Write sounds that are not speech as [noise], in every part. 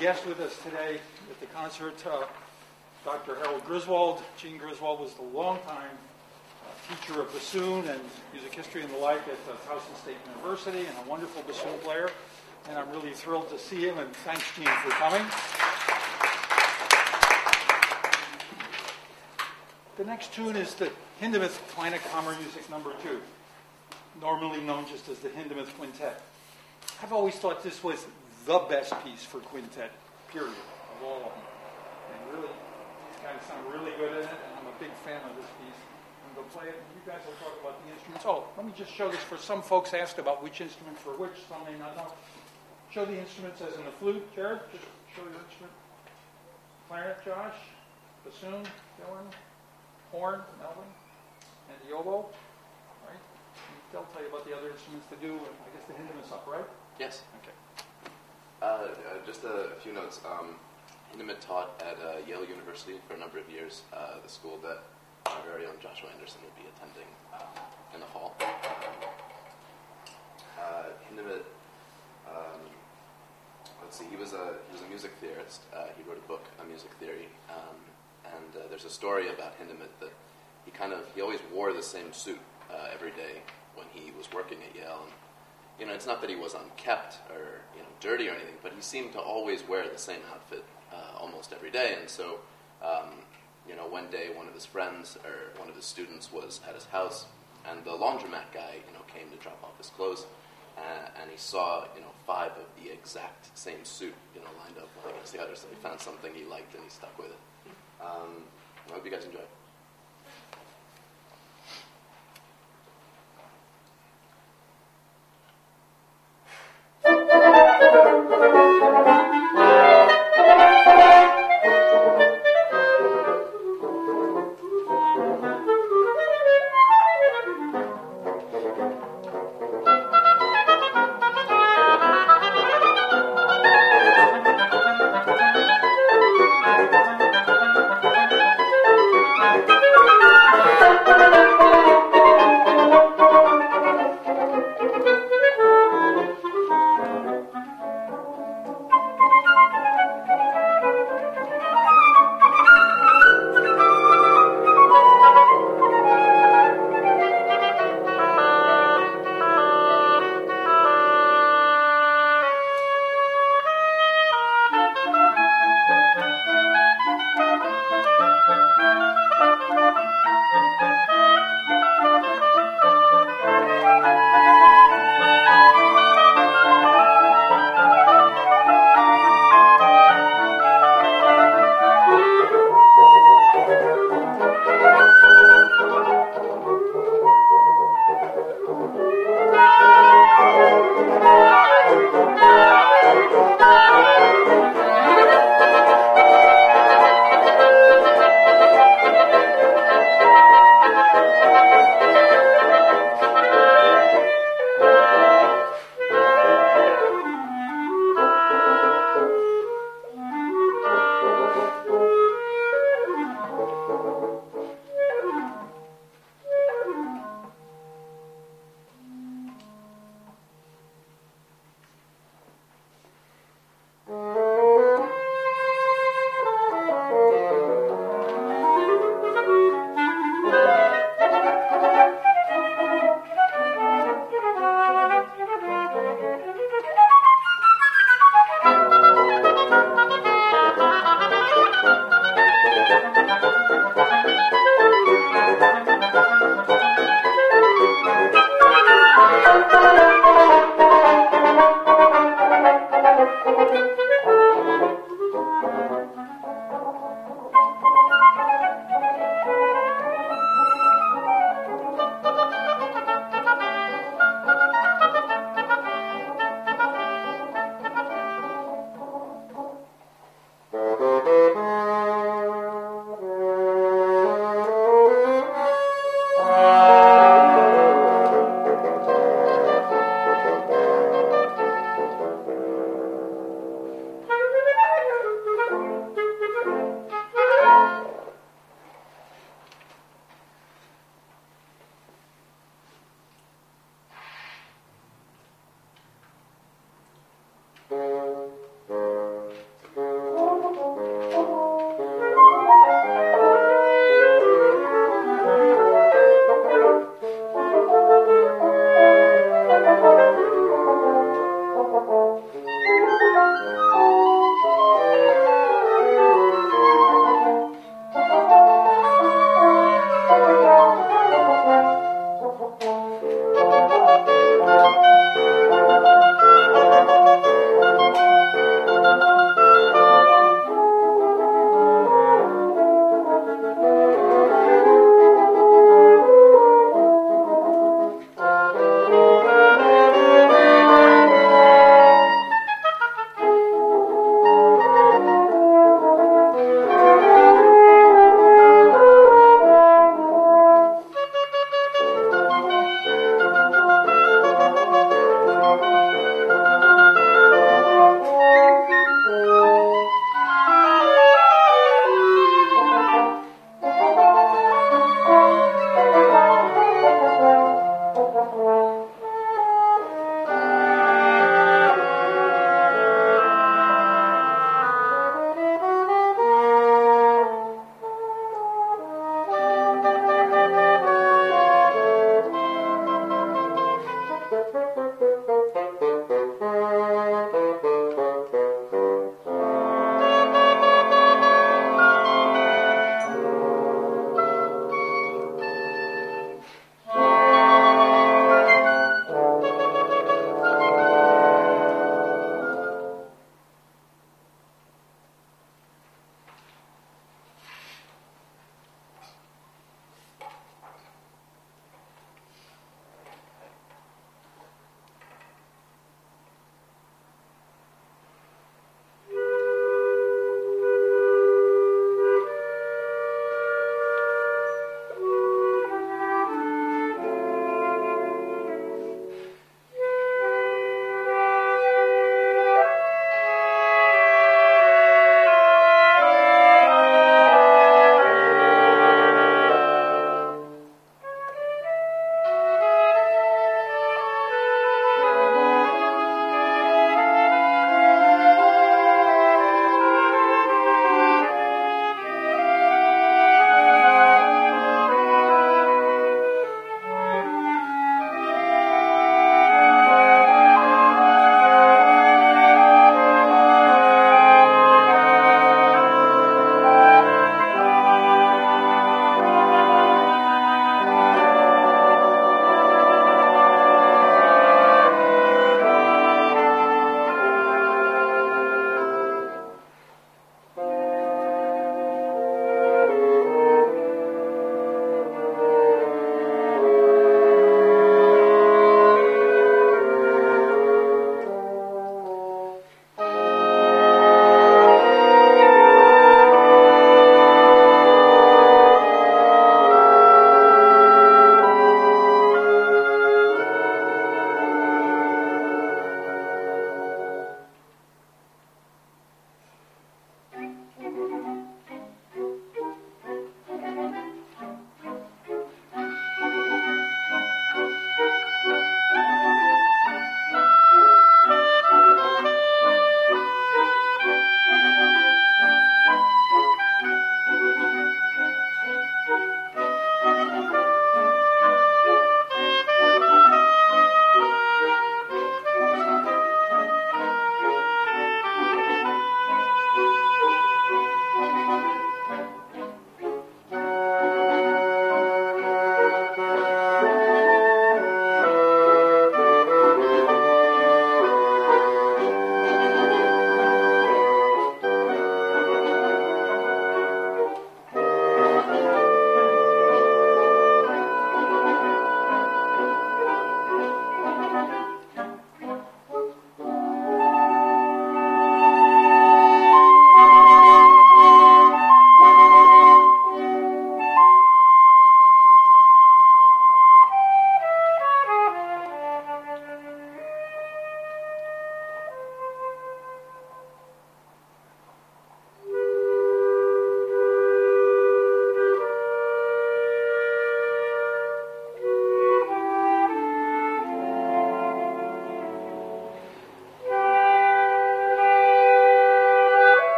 guest with us today at the concert, uh, Dr. Harold Griswold. Gene Griswold was the longtime uh, teacher of bassoon and music history and the like at uh, Towson State University and a wonderful bassoon player. and I'm really thrilled to see him, and thanks, Gene, for coming. The next tune is the Hindemith Kleine Kammermusik number two, normally known just as the Hindemith Quintet. I've always thought this was the best piece for quintet, period, of all of them. And really, these guys sound really good in it, and I'm a big fan of this piece. I'm going to play it, and you guys will talk about the instruments. Oh, let me just show this for some folks asked about which instrument for which, some may not know. Show the instruments as in the flute, Jared, just show your instrument. Clarinet, Josh, bassoon, Dylan, horn, Melvin, and the oboe, right? They'll tell you about the other instruments to do, and I guess the Hindemith's up, right? Yes. Okay. Uh, uh, just a, few notes. Um, taught at uh, Yale University for a number of years, uh, the school that our very own Joshua Anderson will be attending um, in the fall. Uh, um, let's see, he was a, he was a music theorist. Uh, he wrote a book on music theory. Um, and uh, there's a story about Hindemith that he kind of, he always wore the same suit every day when he was working at Yale. And, you know, it's not that he was unkept or you know dirty or anything, but he seemed to always wear the same outfit uh, almost every day. And so, um, you know, one day one of his friends or one of his students was at his house, and the laundromat guy, you know, came to drop off his clothes, uh, and he saw you know five of the exact same suit, you know, lined up one against the other. So he found something he liked and he stuck with it. Um, I hope you guys enjoy.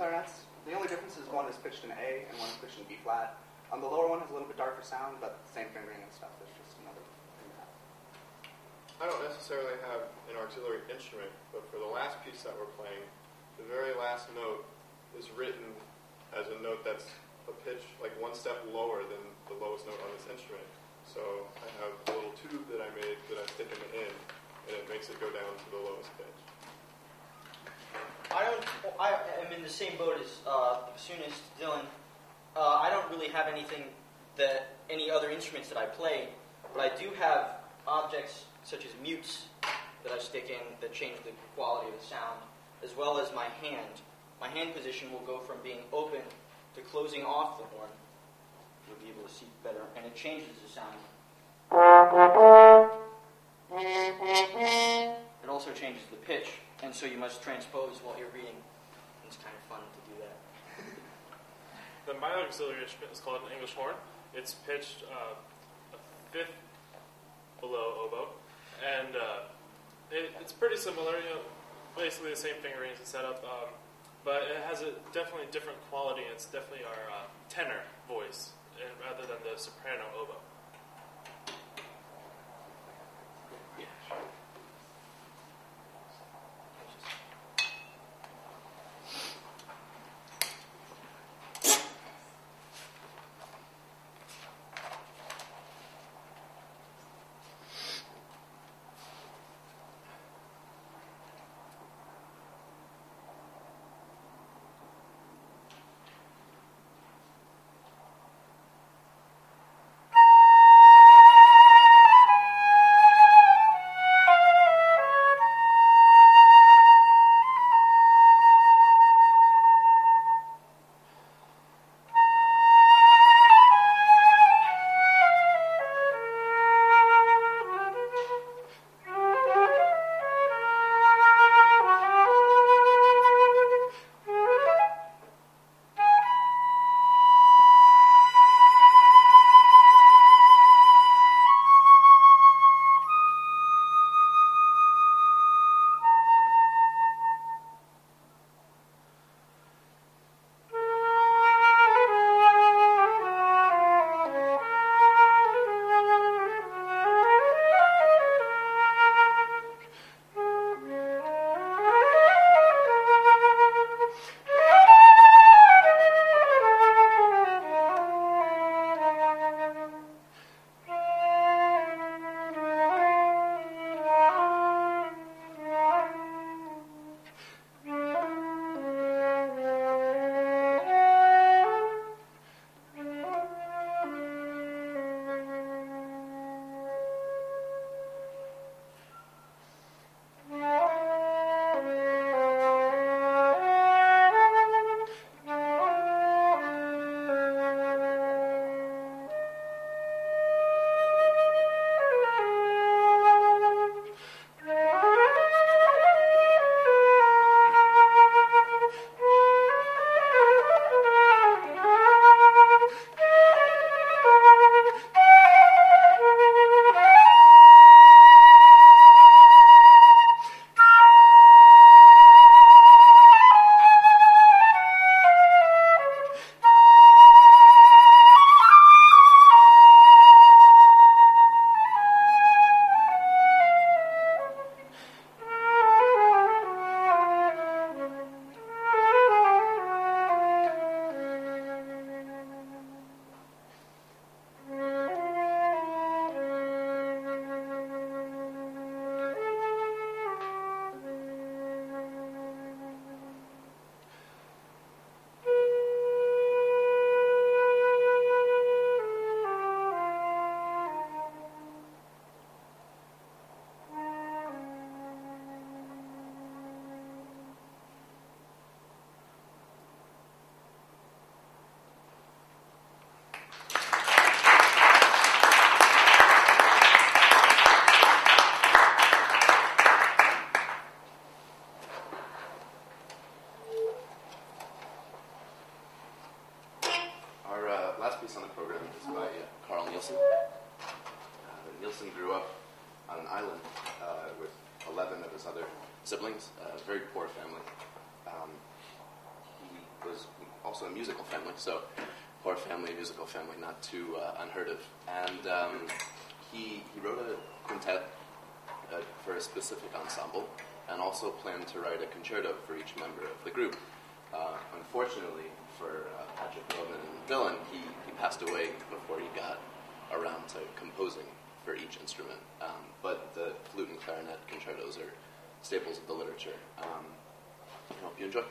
I'm playing two clarinets. The only difference is one is pitched in A and one is pitched in B flat. Um, the lower one has a little bit darker sound, but same fingering and stuff. There's just another thing to have. I don't necessarily have an auxiliary instrument, but for the last piece that we're playing, the very last note is written as a note that's a pitch like one step lower than the lowest note on this instrument. So I have a little tube that I made that I stick in the end, and it makes it go down to the lowest pitch. I don't. I am in the same boat as uh, the bassoonist Dylan. Uh, I don't really have anything that any other instruments that I play, but I do have objects such as mutes that I stick in that change the quality of the sound, as well as my hand. My hand position will go from being open to closing off the horn. You'll be able to see better, and it changes the sound. It also changes the pitch, and so you must transpose while you're reading. It's kind of fun to do that. [laughs] The my auxiliary instrument is called an English horn. It's pitched uh, a fifth below oboe, and uh, it, it's pretty similar. You know, basically the same fingerings and setup, um, but it has a definitely different quality. It's definitely our uh, tenor voice, and rather than the soprano oboe. A musical family, so poor family, musical family, not too uh, unheard of. And um, he, he wrote a quintet uh, for a specific ensemble and also planned to write a concerto for each member of the group. Uh, unfortunately for uh, Patrick Norman and Dylan, he, he passed away before he got around to composing for each instrument. Um, but the flute and clarinet concertos are staples of the literature. Um, I hope you enjoy.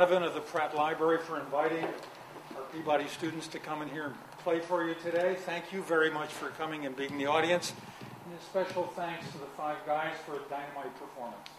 Donovan of the Pratt Library for inviting our Peabody students to come in here and play for you today. Thank you very much for coming and being the audience. And a special thanks to the five guys for a dynamite performance.